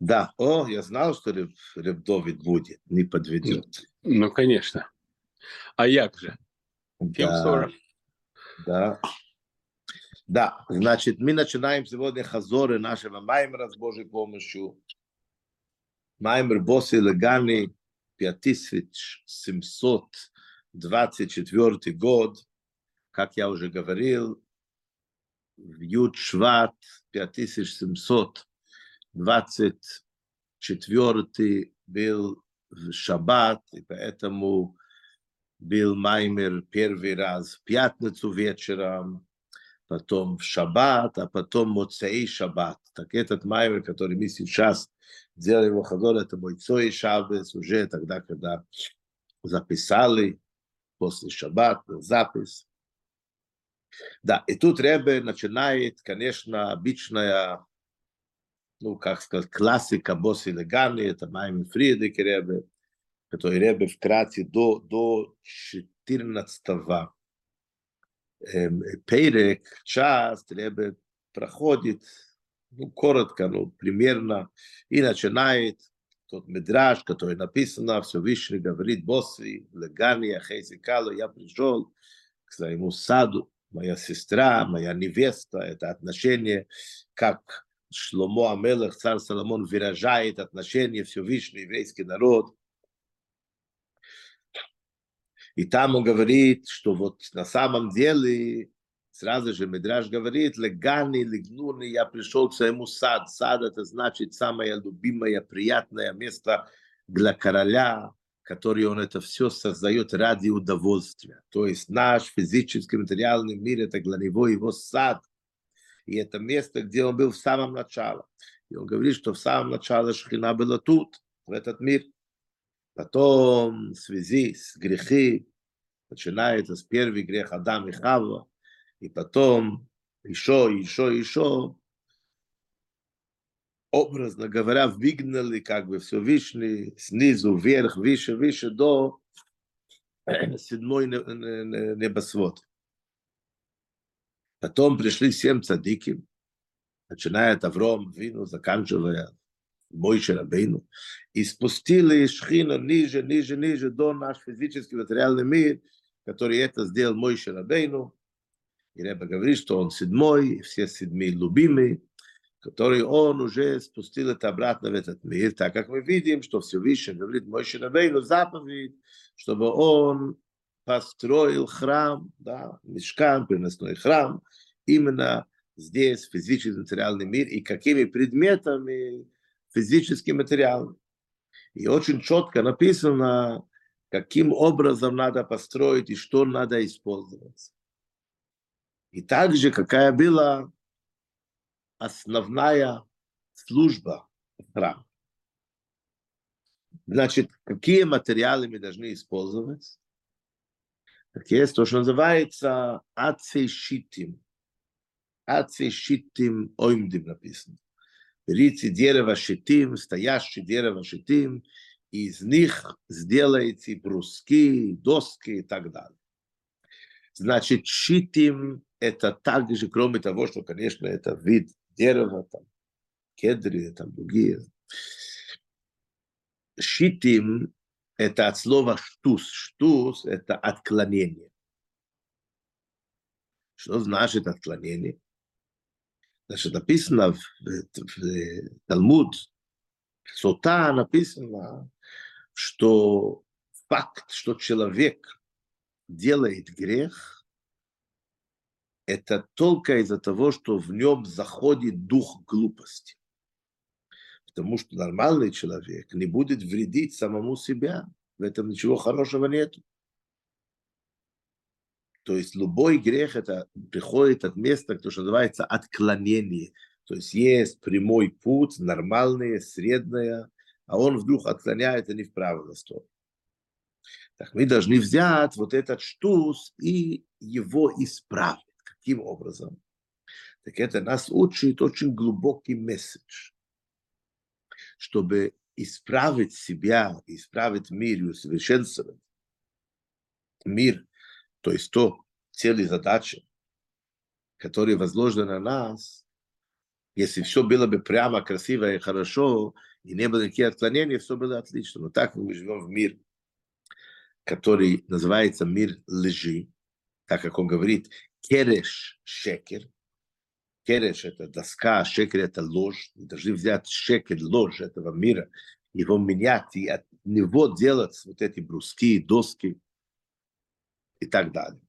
Да, о, я знал, что Реб, Реб Довид будет, не подведет. Ну, конечно. А як же? Да, да. Да, значит, мы начинаем сегодня хазоры нашего Маймера с Божьей помощью. Маймер Боси Легани, 5724 год, как я уже говорил, в Юд Шват 5724 был в Шаббат, и поэтому был Маймер первый раз в пятницу вечером, потом в Шаббат, а потом Моцей Шаббат. Так этот Маймер, который мы сейчас делаем его Хазор, это Мойцой Шаббат, уже тогда, когда записали, после Шаббат, запись. Да, и тут Ребе начинает, конечно, обычная, ну, как сказать, классика Босси Легани, это Майми Фридик Ребе, который Ребе вкратце до, до 14 эм, Пейрек, часть Ребе проходит, ну, коротко, ну, примерно, и начинает тот медраж, который написано, Всевышний говорит Босси, Легани, Ахейзикалу, я пришел к своему саду, моя сестра, моя невеста, это отношение, как Шломо Амелах, царь Соломон, выражает отношение Всевышний еврейский народ. И там он говорит, что вот на самом деле, сразу же Медраж говорит, легани, легнуни, я пришел к своему сад. Сад это значит самое любимое, приятное место для короля, который он это все создает ради удовольствия. То есть наш физический материальный мир – это для него его сад. И это место, где он был в самом начале. И он говорит, что в самом начале Шхина была тут, в этот мир. Потом в связи с грехи начинается с первый грех Адам и Хава, и потом еще, еще, еще образно говоря, выгнали как бы Всевышний снизу вверх, выше, выше до седьмой небосвод. Потом пришли семь цадики, начиная от Авром, Вину, заканчивая Мойше Рабейну, и спустили Шхину ниже, ниже, ниже до наш физический материальный мир, который это сделал Мойше Рабейну. И Реба говорит, что он седьмой, все седьмые любимые, который он уже спустил это обратно в этот мир, так как мы видим, что Всевышний говорит Мойше Рабейну заповедь, чтобы он построил храм, да, мешкан, переносной храм, именно здесь, физический материальный мир, и какими предметами физический материал. И очень четко написано, каким образом надо построить и что надо использовать. И также, какая была основная служба храма. Значит, какие материалы мы должны использовать? Так есть то, что называется ацейшитим. Ацейшитим оймдим написано. Берите дерево шитим, стоящее дерево шитим, из них сделайте бруски, доски и так далее. Значит, шитим это также, кроме того, что, конечно, это вид дерево, там, кедры, там другие. Шитим – это от слова штус. Штус – это отклонение. Что значит отклонение? Значит, написано в, в, в Талмуд, в Сота написано, что факт, что человек делает грех – это только из-за того, что в нем заходит дух глупости. Потому что нормальный человек не будет вредить самому себя. В этом ничего хорошего нет. То есть любой грех это приходит от места, то, что называется отклонение. То есть есть прямой путь, нормальное, среднее, а он вдруг отклоняет и не в правильную сторону. Так мы должны взять вот этот штус и его исправить. Каким образом? Так это нас учит очень глубокий месседж, чтобы исправить себя, исправить мир и усовершенствовать мир, то есть то цели задачи, которые возложены на нас, Если все было бы прямо, красиво и хорошо, и не было никаких отклонений, все было отлично. Но так мы живем в мир, который называется мир лжи, так как он говорит, кереш шекер. Кереш – это доска, шекер – это ложь. Мы должны взять шекер, ложь этого мира, его менять и от него делать вот эти бруски, доски и так далее.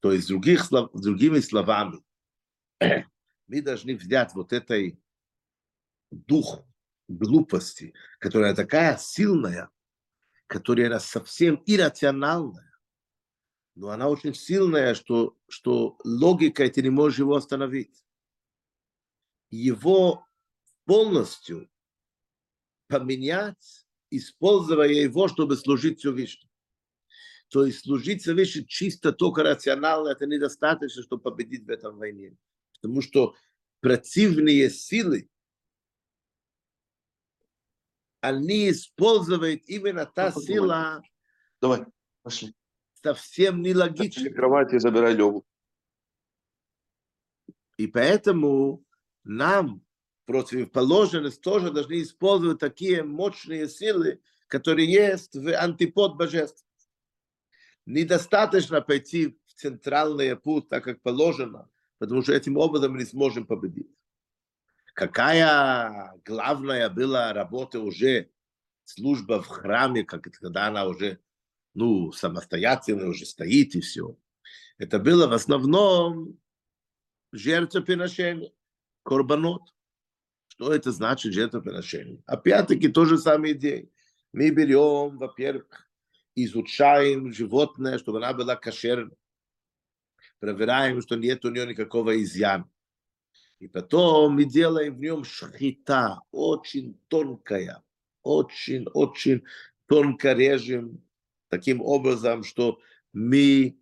То есть, других, другими словами, мы должны взять вот этой дух глупости, которая такая сильная, которая совсем иррациональная, но она очень сильная, что, что логика ты не можешь его остановить. Его полностью поменять, используя его, чтобы служить Всевышнему. То есть служить Всевышнему чисто только рационально, это недостаточно, чтобы победить в этом войне. Потому что противные силы, они используют именно та Ну, сила Давай, пошли. Совсем Пошли нелогичная. к кровати и забирай Леву. И поэтому нам противоположность тоже должны использовать такие мощные силы, которые есть в антипод божеств. Недостаточно пойти в центральный путь, так как положено, потому что этим образом мы не сможем победить. Какая главная была работа уже, служба в храме, как когда она уже ну, самостоятельно уже стоит и все. Это было в основном жертвоприношение, корбанот. Что это значит жертвоприношение? Опять-таки то же самое идея. Мы берем, во-первых, изучаем животное, чтобы она была кошерной. Проверяем, что нет у нее никакого изъяна. И потом мы делаем в нем шхита, очень тонкая, очень-очень тонко режем, таким образом, что мы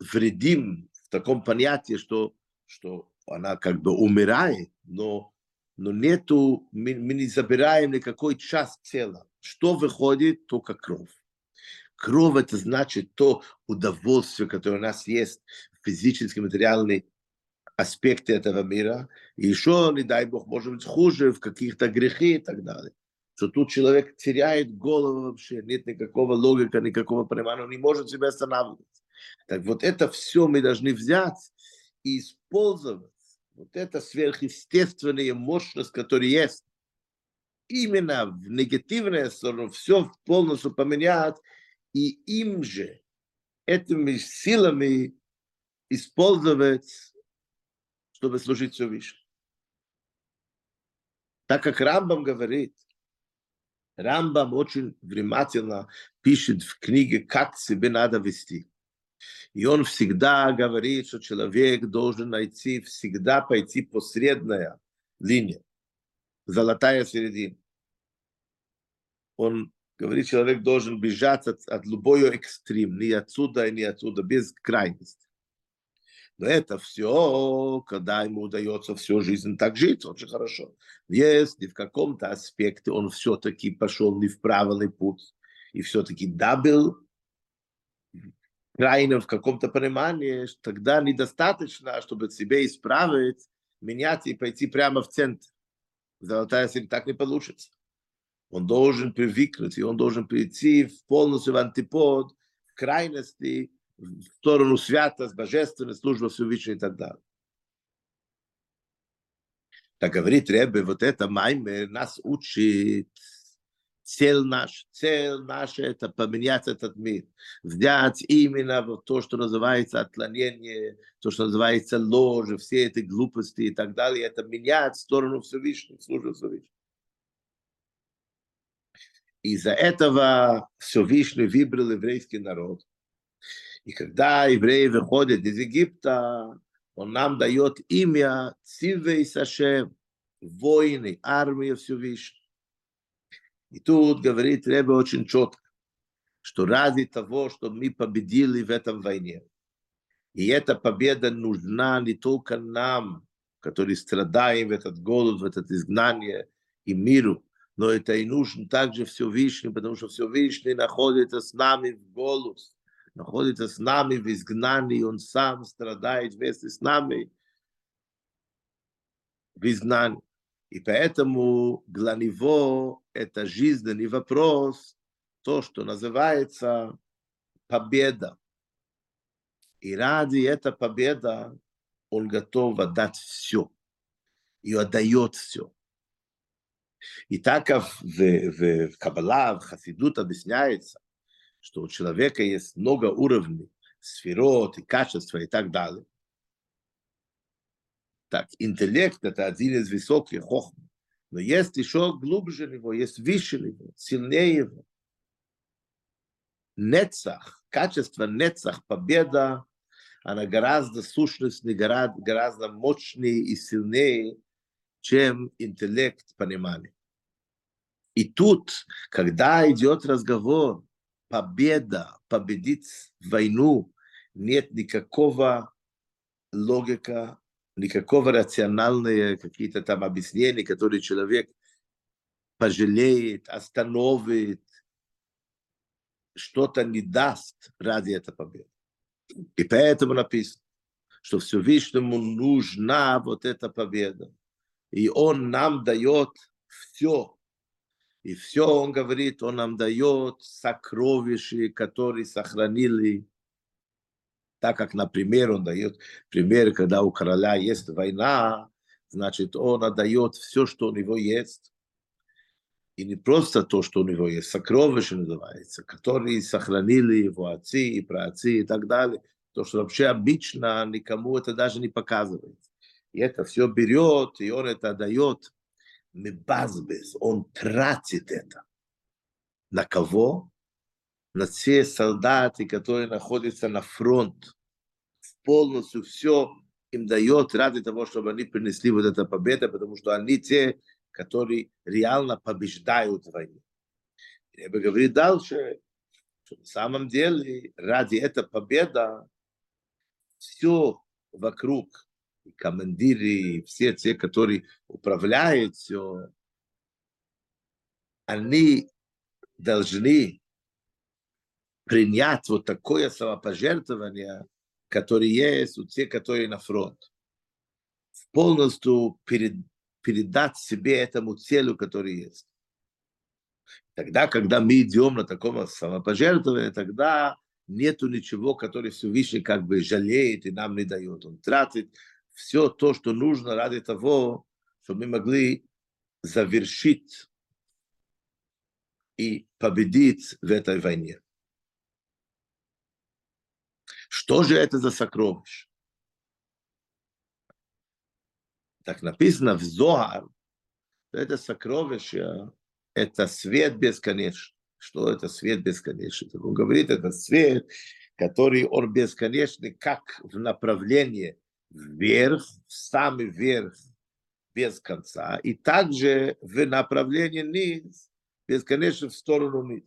вредим в таком понятии, что, что она как бы умирает, но, но нету, мы, мы не забираем никакой час тела. Что выходит? Только кровь. Кровь это значит то удовольствие, которое у нас есть, физический, материальный аспекты этого мира. И еще, не дай Бог, может быть, хуже в каких-то грехи и так далее. Что тут человек теряет голову вообще, нет никакого логика, никакого понимания, он не может себя останавливать. Так вот это все мы должны взять и использовать. Вот это сверхъестественная мощность, которая есть. Именно в негативную сторону все полностью поменять, и им же, этими силами использовать, чтобы служить Всевышнему. Так как Рамбам говорит, Рамбам очень внимательно пишет в книге, как себе надо вести. И он всегда говорит, что человек должен найти, всегда пойти по средная линия, золотая середина. Он говорит, человек должен бежать от, от любой экстрим, ни отсюда, ни отсюда, без крайности. Но это все, когда ему удается всю жизнь так жить, очень хорошо. Если в каком-то аспекте он все-таки пошел не в правильный путь, и все-таки добил крайне в каком-то понимании, тогда недостаточно, чтобы себе исправить, менять и пойти прямо в центр. Золотая середина так не получится. Он должен привыкнуть, и он должен прийти в полностью в антипод, в крайности, в сторону святости, божественной службы Всевышнего и так далее. Так говорит Ребе, вот это Маймер нас учит, цель наш, цель наша это поменять этот мир, взять именно вот то, что называется отклонение, то, что называется ложь, все эти глупости и так далее, это менять в сторону Всевышнего, службу Всевышнего. Из-за этого Всевышний выбрал еврейский народ. И когда евреи выходят из Египта, он нам дает имя Цивей Сашем, воины, армия Всевышнего. И тут говорит Ребе очень четко, что ради того, чтобы мы победили в этом войне, и эта победа нужна не только нам, которые страдаем в этот голод, в это изгнание и миру, но это и нужно также Всевышний, потому что Всевышний находится с нами в голос, находится с нами в изгнании, он сам страдает вместе с нами в изгнании. И поэтому для него это жизненный вопрос, то, что называется победа. И ради этой победы он готов отдать все. И отдает все. И так в, в, в Каббала, в Хасидут объясняется, что у человека есть много уровней, сферот и качества и так далее. Так, интеллект – это один из высоких хохм. Но есть еще глубже него, есть выше него, сильнее его. Нецах, качество нецах, победа, она гораздо сущностнее, гораздо, гораздо мощнее и сильнее, чем интеллект понимания. И тут, когда идет разговор, победа, победить войну, нет никакого логика, никакого рациональные какие-то там объяснения, которые человек пожалеет, остановит, что-то не даст ради этой победы. И поэтому написано, что Всевышнему нужна вот эта победа. И Он нам дает все. И все Он говорит, Он нам дает сокровища, которые сохранили. Так как, например, он дает пример, когда у короля есть война, значит, он отдает все, что у него есть, и не просто то, что у него есть, сокровища называется, которые сохранили его отцы и праотцы и так далее, то, что вообще обычно никому это даже не показывает. И это все берет, и он это дает, мебазбез, он тратит это. На кого? на все солдаты, которые находятся на фронт, полностью все им дает ради того, чтобы они принесли вот эту победу, потому что они те, которые реально побеждают в войне. Я бы говорит дальше, что на самом деле ради этой победы все вокруг, и командиры, и все те, которые управляют все, они должны принять вот такое самопожертвование, которое есть у тех, которые на фронт. Полностью перед, передать себе этому целью, который есть. Тогда, когда мы идем на таком самопожертвовании, тогда нету ничего, который Всевышний как бы жалеет и нам не дает. Он тратит все то, что нужно ради того, чтобы мы могли завершить и победить в этой войне. Что же это за сокровище? Так написано в Зоар, это сокровище, это свет бесконечный. Что это свет бесконечный? Он говорит, это свет, который он бесконечный, как в направлении вверх, в самый верх, без конца, и также в направлении низ, бесконечно в сторону низ.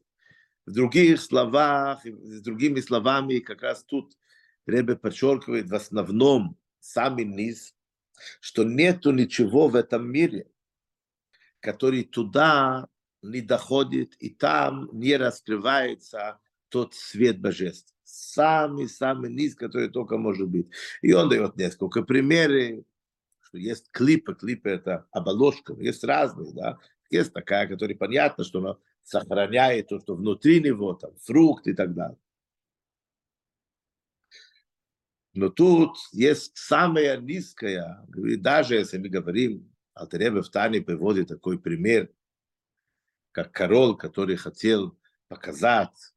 В других словах, с другими словами, как раз тут Ребе подчеркивает в основном самый низ, что нету ничего в этом мире, который туда не доходит, и там не раскрывается тот свет божества. Самый-самый низ, который только может быть. И он дает несколько примеров, что есть клипы, клипы это оболочка, есть разные, да. Есть такая, которая понятно, что она сохраняет то, что внутри него, там, фрукт и так далее. Но тут есть самая низкая, даже если мы говорим, Алтаребе в Тане приводит такой пример, как король, который хотел показать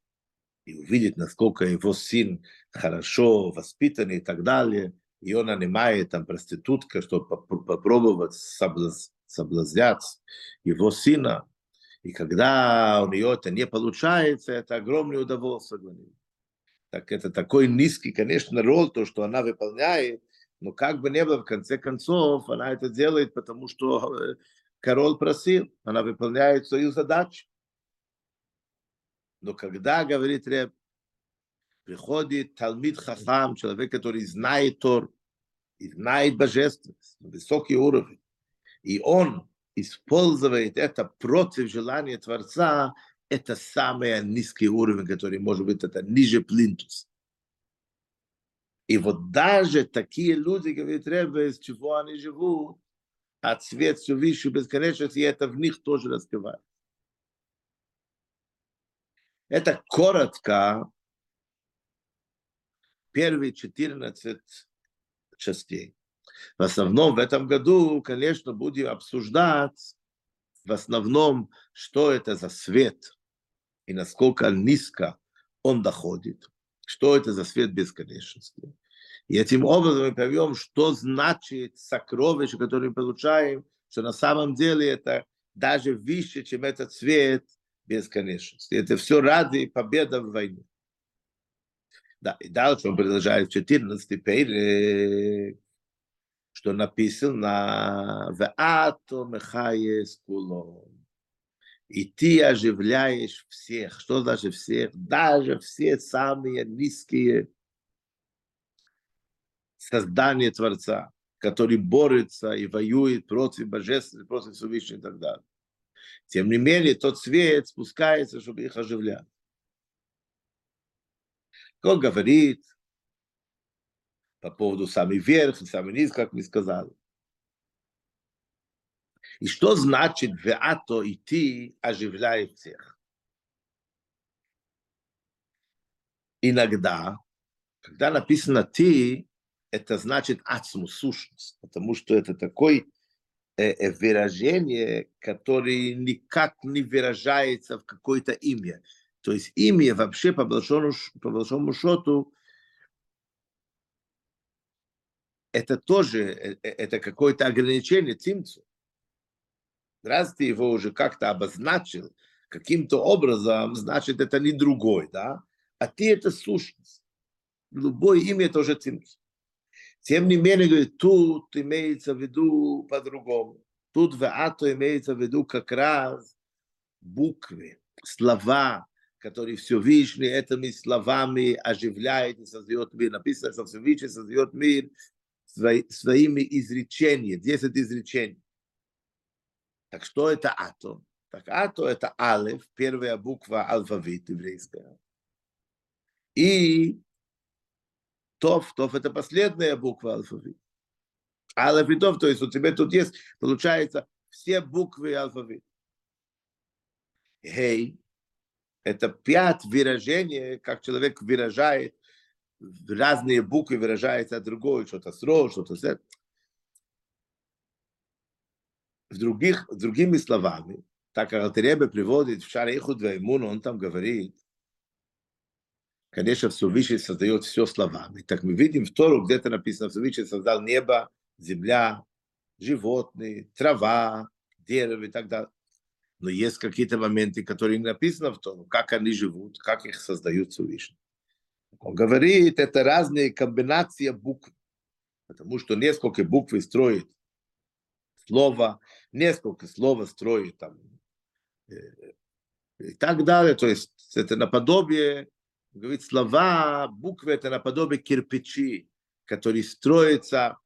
и увидеть, насколько его сын хорошо воспитан и так далее, и он нанимает там проститутка, чтобы попробовать соблазнять его сына. И когда у нее это не получается, это огромное удовольствие для него так это такой низкий, конечно, роль, то, что она выполняет, но как бы не было, в конце концов, она это делает, потому что э, король просил, она выполняет свою задачу. Но когда, говорит Реб, приходит Талмид Хахам, человек, который знает Тор, и знает божественность, высокий уровень, и он использует это против желания Творца, это самый низкий уровень, который может быть, это ниже плинтус. И вот даже такие люди, говорит Ребе, из чего они живут, а цвет все выше бесконечности, и это в них тоже раскрывает. Это коротко первые 14 частей. В основном в этом году, конечно, будем обсуждать в основном, что это за свет и насколько низко он доходит, что это за свет бесконечности. И этим образом мы поймем, что значит сокровище, которое мы получаем, что на самом деле это даже выше, чем этот свет бесконечности. Это все ради победы в войне. Да, и дальше он продолжает в 14 перек, что написано «Веато мехаес кулон». И ты оживляешь всех. Что значит всех? Даже все самые низкие создания Творца, который борется и воюет против божественности, против Всевышнего и так далее. Тем не менее, тот свет спускается, чтобы их оживлять. Он говорит по поводу самый верх и самый низ, как мы сказали. И что значит «веато» и «ты» оживляет всех? Иногда, когда написано «ты», это значит ацму, сущность, потому что это такой выражение, которое никак не выражается в какое-то имя. То есть имя вообще по большому, по большому счету это тоже э, э, это какое-то ограничение цимцу. Раз ты его уже как-то обозначил каким-то образом, значит это не другой, да? А ты это сущность. Любое имя это уже цимцу. Тем не менее, говорит, тут имеется в виду по-другому. Тут в ато имеется в виду как раз буквы, слова, которые Всевышний этими словами оживляет и создает мир. Написано, что Всевышний создает мир своими изречениями, 10 изречений. Так что это ато? Так ато это алеф, первая буква алфавит еврейская. И Тов, Тов это последняя буква алфавита. Алеф и Тов, то есть у тебя тут есть, получается, все буквы алфавита. Хей, это пять выражений, как человек выражает, разные буквы выражается другое, что-то сро, что-то с в других, другими словами, так как Алтеребе приводит в Шаре Ихуд Ваймун, он там говорит, конечно, Всевышний создает все словами. Так мы видим в Тору, где-то написано, Всевышний создал небо, земля, животные, трава, дерево и так далее. Но есть какие-то моменты, которые не написаны в Тору, как они живут, как их создают Всевышний. Он говорит, это разные комбинации букв, потому что несколько букв строит слово, несколько слов строит там, э, и так далее. То есть это наподобие говорит, слова, буквы это наподобие кирпичи, которые строятся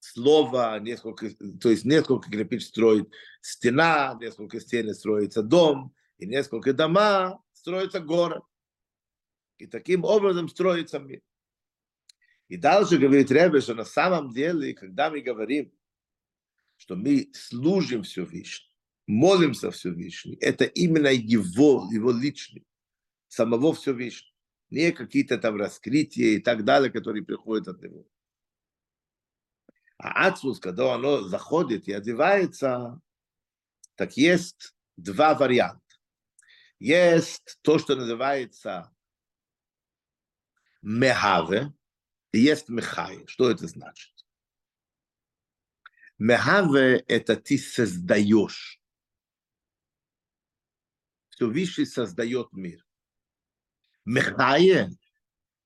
слово, несколько, то есть несколько кирпич строит стена, несколько стен строится дом, и несколько дома строится город. И таким образом строится мир. И дальше говорит Ребе, что на самом деле, когда мы говорим, что мы служим Всевышнему, молимся Всевышнему, это именно его, его личный самого Всевышнего. Не какие-то там раскрытия и так далее, которые приходят от него. А Ацус, когда оно заходит и одевается, так есть два варианта. Есть то, что называется мехаве, и есть мехай. Что это значит? Мехаве – это ты создаешь. Все Всевышний создает мир. Мехае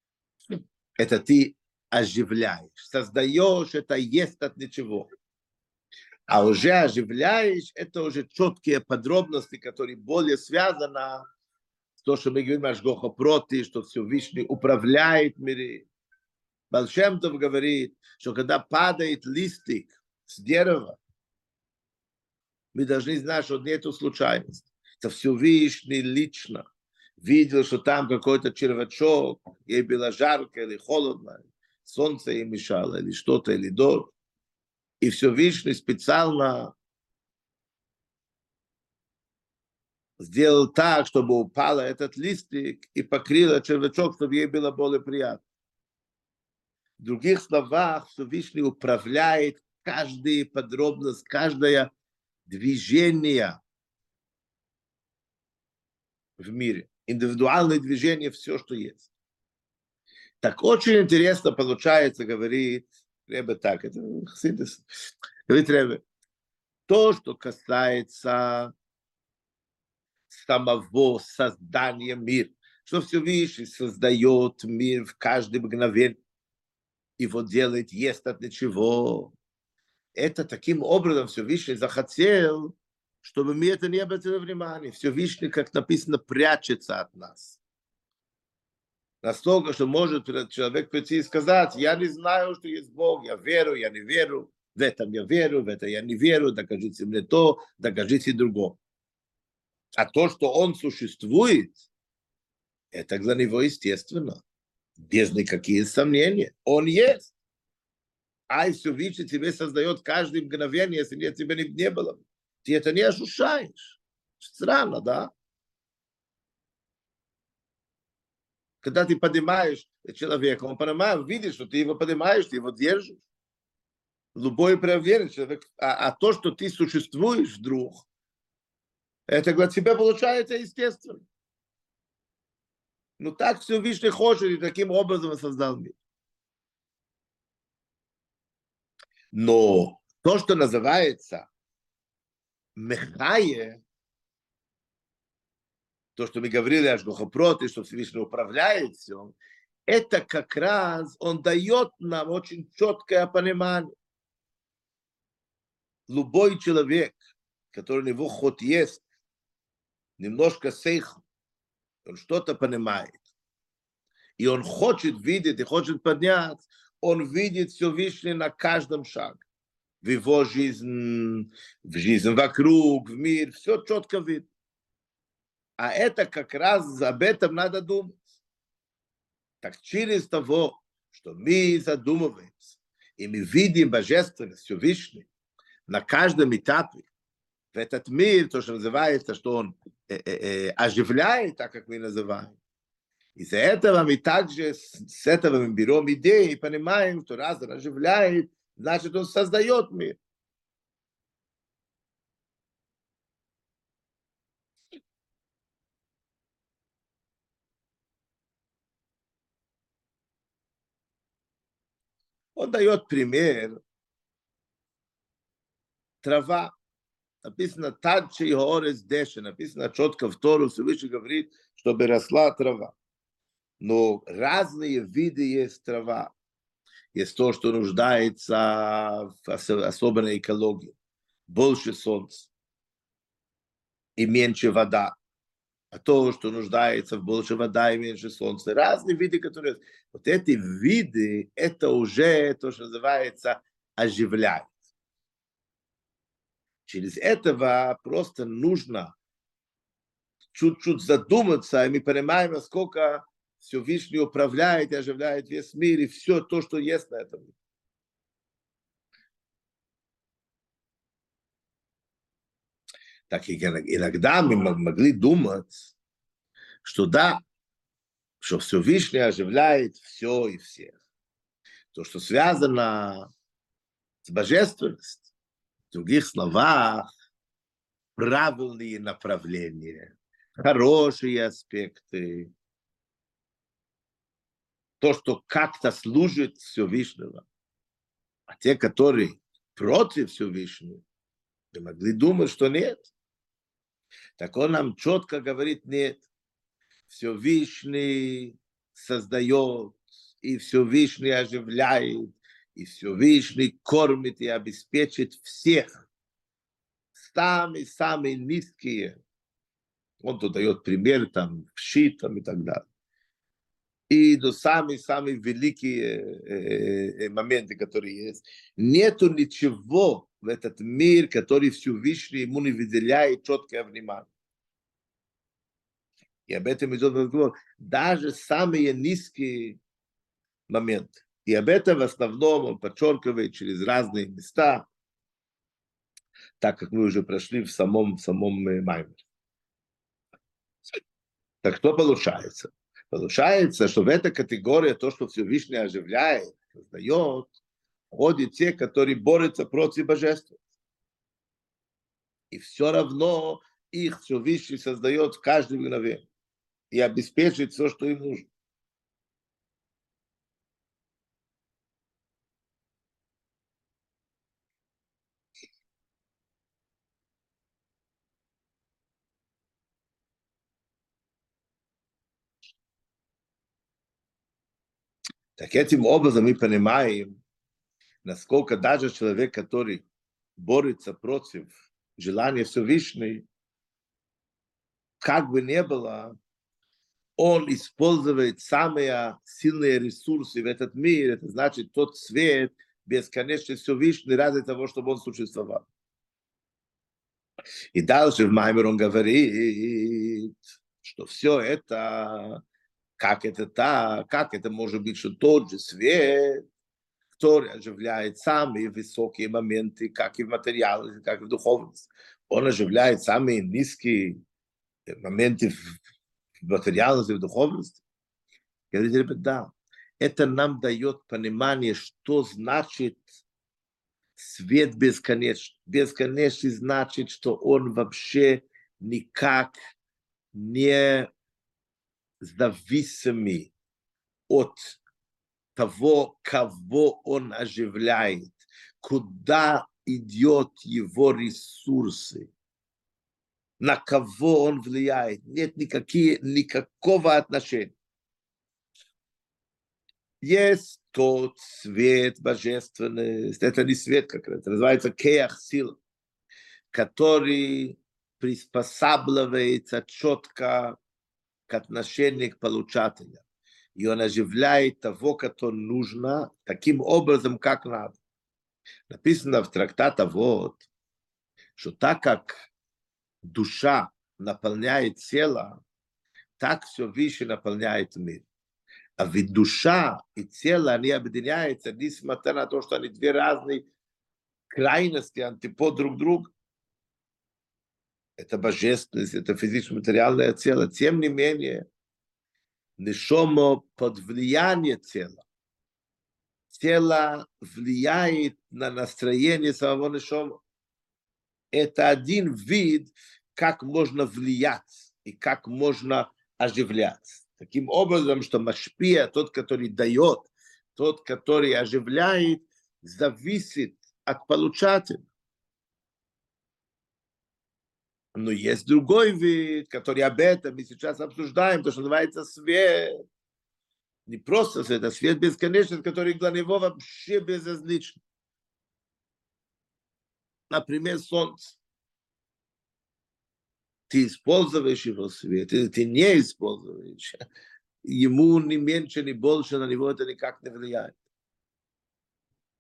– это ты оживляешь. Создаешь – это есть от ничего. А уже оживляешь – это уже четкие подробности, которые более связаны с то, что мы говорим Ашгоха проти, что Всевышний управляет мире. Балшемтов говорит, что когда падает листик с дерева, мы должны знать, что нету случайности. это Всевышний лично видел, что там какой-то червячок, ей было жарко или холодно, солнце ей мешало, или что-то, или дождь. И Всевышний специально сделал так, чтобы упал этот листик и покрыл червячок, чтобы ей было более приятно. В других словах, Всевышний управляет каждая подробность, каждое движение в мире. Индивидуальное движение, все, что есть. Так очень интересно получается, говорит Ребе так, это синтез. Говорит Ребе, то, что касается самого создания мира, что Всевышний создает мир в каждый мгновение, его делает, ест от ничего. Это таким образом Всевышний захотел, чтобы мы это не обратили внимания. Всевышний, как написано, прячется от нас. Настолько, что может человек прийти и сказать, я не знаю, что есть Бог, я верю, я не верю, в этом я верю, в это я не верю, докажите мне то, докажите другое. А то, что он существует, это для него естественно, без никаких сомнений. Он есть. А и все Всевышний тебе создает каждое мгновение, если нет тебя не, было. Ты это не ощущаешь. Странно, да? Когда ты поднимаешь человека, он понимает, видит, что ты его поднимаешь, ты его держишь. Любой проверенный человек. А, а то, что ты существуешь вдруг, это для тебя получается естественно. Ну так все Всевышний хочет, и таким образом создал мир. Но то, что называется мехае, то, что мы говорили о Жгохопроте, что Всевышний управляет все, это как раз он дает нам очень четкое понимание. Любой человек, который у него ход есть, немножко сейх, он что-то понимает, и он хочет видеть, и хочет поднять, он видит все Всевышний на каждом шаге. В его жизнь, в жизнь вокруг, в мир, все четко видно. А это как раз об этом надо думать. Так через того, что мы задумываемся, и мы видим божественность Всевышний на каждом этапе, в этот мир, то, что называется, что он э, э, э, оживляет, так как мы называем. Из-за этого мы также с этого мы берем идеи и понимаем, что раз он оживляет, значит, он создает мир. Он дает пример трава. Написано Тадчи Хорес Деши, написано четко в Тору, Всевышний говорит, чтобы росла трава. Но разные виды есть трава. Есть то, что нуждается в особенной экологии. Больше солнца и меньше вода а то, что нуждается в больше вода и меньше солнца. Разные виды, которые... Вот эти виды, это уже то, что называется оживляет. Через этого просто нужно чуть-чуть задуматься, и мы понимаем, насколько Всевышний управляет и оживляет весь мир, и все то, что есть на этом мире. так иногда мы могли думать, что да, что Всевышний оживляет все и всех. То, что связано с божественностью, в других словах, правильные направления, хорошие аспекты, то, что как-то служит Всевышнего. А те, которые против Всевышнего, могли думать, что нет. Так он нам четко говорит, нет, все Вишний создает, и все Вишний оживляет, и все Вишний кормит и обеспечит всех. Самые-самые низкие. Он тут дает пример там, пшитам и так далее. И до самые-самые великие э, э, моменты, которые есть. Нету ничего в этот мир, который Всевышний ему не выделяет четкое внимание. И об этом идет разговор. Даже самые низкие моменты. И об этом в основном он подчеркивает через разные места, так как мы уже прошли в самом, в самом э, Маймере. Так что получается? Получается, что в этой категории то, что Всевышний оживляет, создает, входят те, которые борются против божества. И все равно их Всевышний создает в каждом мгновении и обеспечивает все, что им нужно. Так этим образом мы понимаем, насколько даже человек, который борется против желания Всевышней, как бы ни было, он использует самые сильные ресурсы в этот мир, это значит тот свет, бесконечно Всевышний, ради того, чтобы он существовал. И дальше в Маймер он говорит, что все это как это так? Как это может быть, что тот же свет, который оживляет самые высокие моменты, как и в материале, как и в духовности, он оживляет самые низкие моменты в материальности, в духовности? Говорите, ребят, да. Это нам дает понимание, что значит свет бесконечный. Бесконечный значит, что он вообще никак не зависимы от того, кого он оживляет, куда идет его ресурсы, на кого он влияет. Нет никакие, никакого отношения. Есть тот свет божественный, это не свет, как это называется, кеах сил, который приспосабливается четко к отношению к получателю. И он оживляет того, кто нужно, таким образом, как надо. Написано в трактате вот, что так как душа наполняет тело, так все выше наполняет мир. А ведь душа и тело, они объединяются, несмотря на то, что они две разные крайности, антипод друг друга это божественность, это физическое материальное тело. Тем не менее, нишомо под влияние тела. Тело влияет на настроение самого нишома. Это один вид, как можно влиять и как можно оживлять. Таким образом, что Машпия, тот, который дает, тот, который оживляет, зависит от получателя. Но есть другой вид, который об этом мы сейчас обсуждаем, то, что называется свет. Не просто свет, а свет бесконечный, который для него вообще безразличен. Например, солнце. Ты используешь его свет, или ты не используешь. Ему ни меньше, ни больше на него это никак не влияет.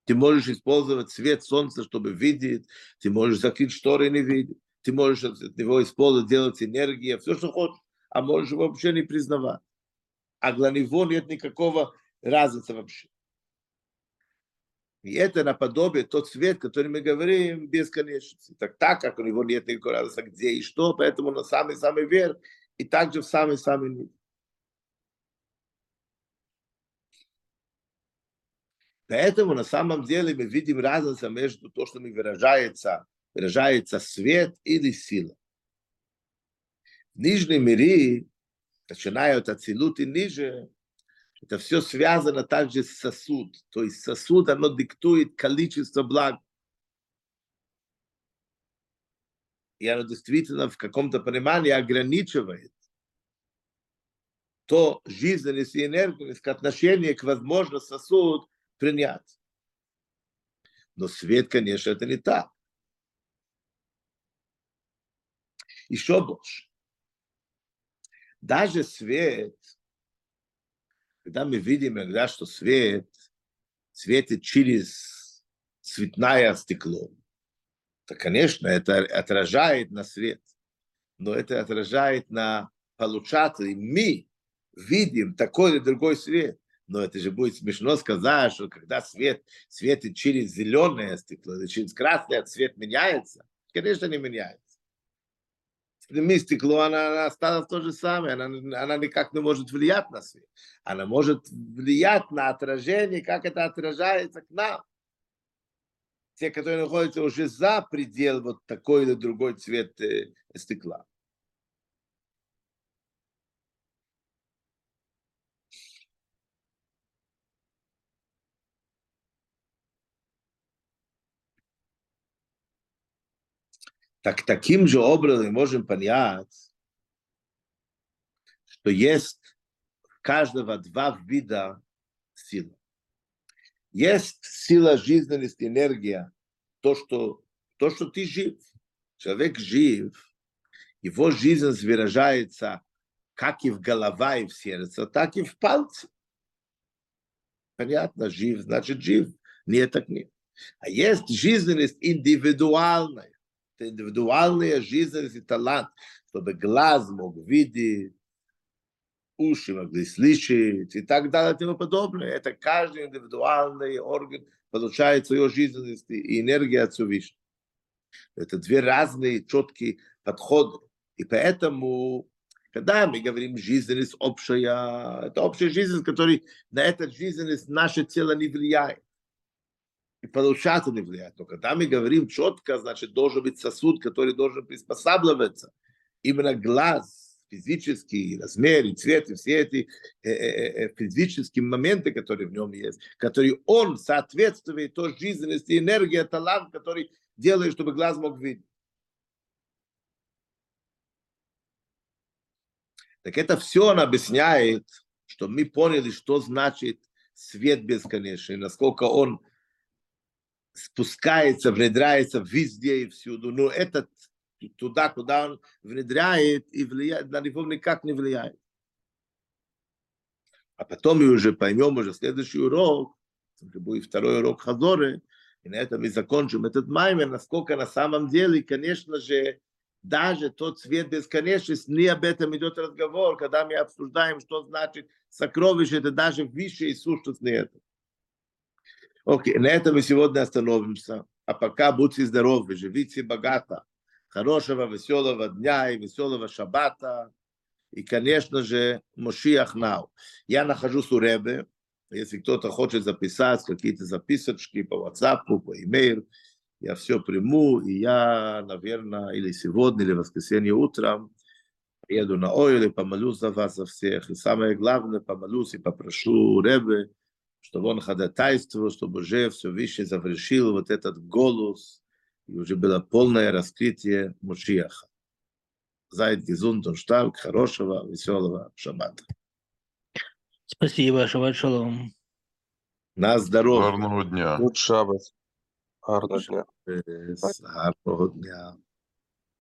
Ты можешь использовать свет солнца, чтобы видеть, ты можешь закрыть шторы и не видеть ты можешь от него использовать, делать энергию, все, что хочешь, а можешь вообще не признавать. А для него нет никакого разницы вообще. И это наподобие тот свет, который мы говорим, бесконечности. Так, так как у него нет никакой разницы, где и что, поэтому на самый-самый верх, и также в самый-самый низ. Поэтому на самом деле мы видим разницу между то, что мы выражается выражается свет или сила. В нижнем мире, начиная от Ацилут и ниже, это все связано также с сосуд. То есть сосуд, оно диктует количество благ. И оно действительно в каком-то понимании ограничивает то жизненность и энергию, к отношению к возможности сосуд принять. Но свет, конечно, это не так. Еще больше. Даже свет, когда мы видим иногда, что свет светит через цветное стекло, то, конечно, это отражает на свет, но это отражает на получаться, и мы видим такой или другой свет. Но это же будет смешно сказать, что когда свет светит через зеленое стекло или через красное, цвет меняется. Конечно, не меняется. Сними стекло, она, она осталась то же самое, она, она никак не может влиять на свет. Она может влиять на отражение, как это отражается к нам. Те, которые находятся уже за предел вот такой или другой цвет э, стекла. Так таким же образом можем понять, что есть в каждого два вида силы. Есть сила жизненности, энергия, то, что, то, что ты жив. Человек жив, его жизнь выражается как и в голова, и в сердце, так и в пальце. Понятно, жив, значит жив. Нет, так нет. А есть жизненность индивидуальная. Индивидуальная жизненность и талант, чтобы глаз мог видеть, уши могли слышать и так далее и тому подобное. Это каждый индивидуальный орган получает свою жизненность и энергию от Всевышнего. Это две разные четкие подходы. И поэтому, когда мы говорим жизненность общая, это общая жизненность, которая на эту жизненность наше тело не влияет. И получаться не влияет. Но когда мы говорим четко, значит, должен быть сосуд, который должен приспосабливаться. Именно глаз, физический размер, и цвет, и все эти э, э, э, физические моменты, которые в нем есть, которые он соответствует той жизненности, энергии, талант, который делает, чтобы глаз мог видеть. Так это все он объясняет, что мы поняли, что значит свет бесконечный, насколько он спускается, внедряется везде и всюду. Но это туда, куда он внедряет и влияет, на него никак не влияет. А потом мы уже поймем уже следующий урок, будет второй урок Хазоры, и на этом мы закончим этот маймер, насколько на самом деле, конечно же, даже тот цвет бесконечности, не об этом идет разговор, когда мы обсуждаем, что значит сокровище, это даже высшая сущность не это. Окей, на этом мы сегодня остановимся. А пока будьте здоровы, живите богато. Хорошего, веселого дня и веселого шаббата. И, конечно же, Мошиах Нау. Я нахожусь у Ребе. Если кто-то хочет записать какие-то записочки по WhatsApp, по e-mail, я все приму, и я, наверное, или сегодня, или в воскресенье утром еду на Ойле, помолюсь за вас, за всех. И самое главное, помолюсь и попрошу Ребе, чтобы он ходатайствовал, чтобы уже все выше завершил вот этот голос, и уже было полное раскрытие Мушиаха. Зайд Гизун Штарк, хорошего, веселого шаббата. Спасибо, шаббат шалом. На здоров'я. Гарного дня. Гуд шаббат. Гарного дня. Гарного дня.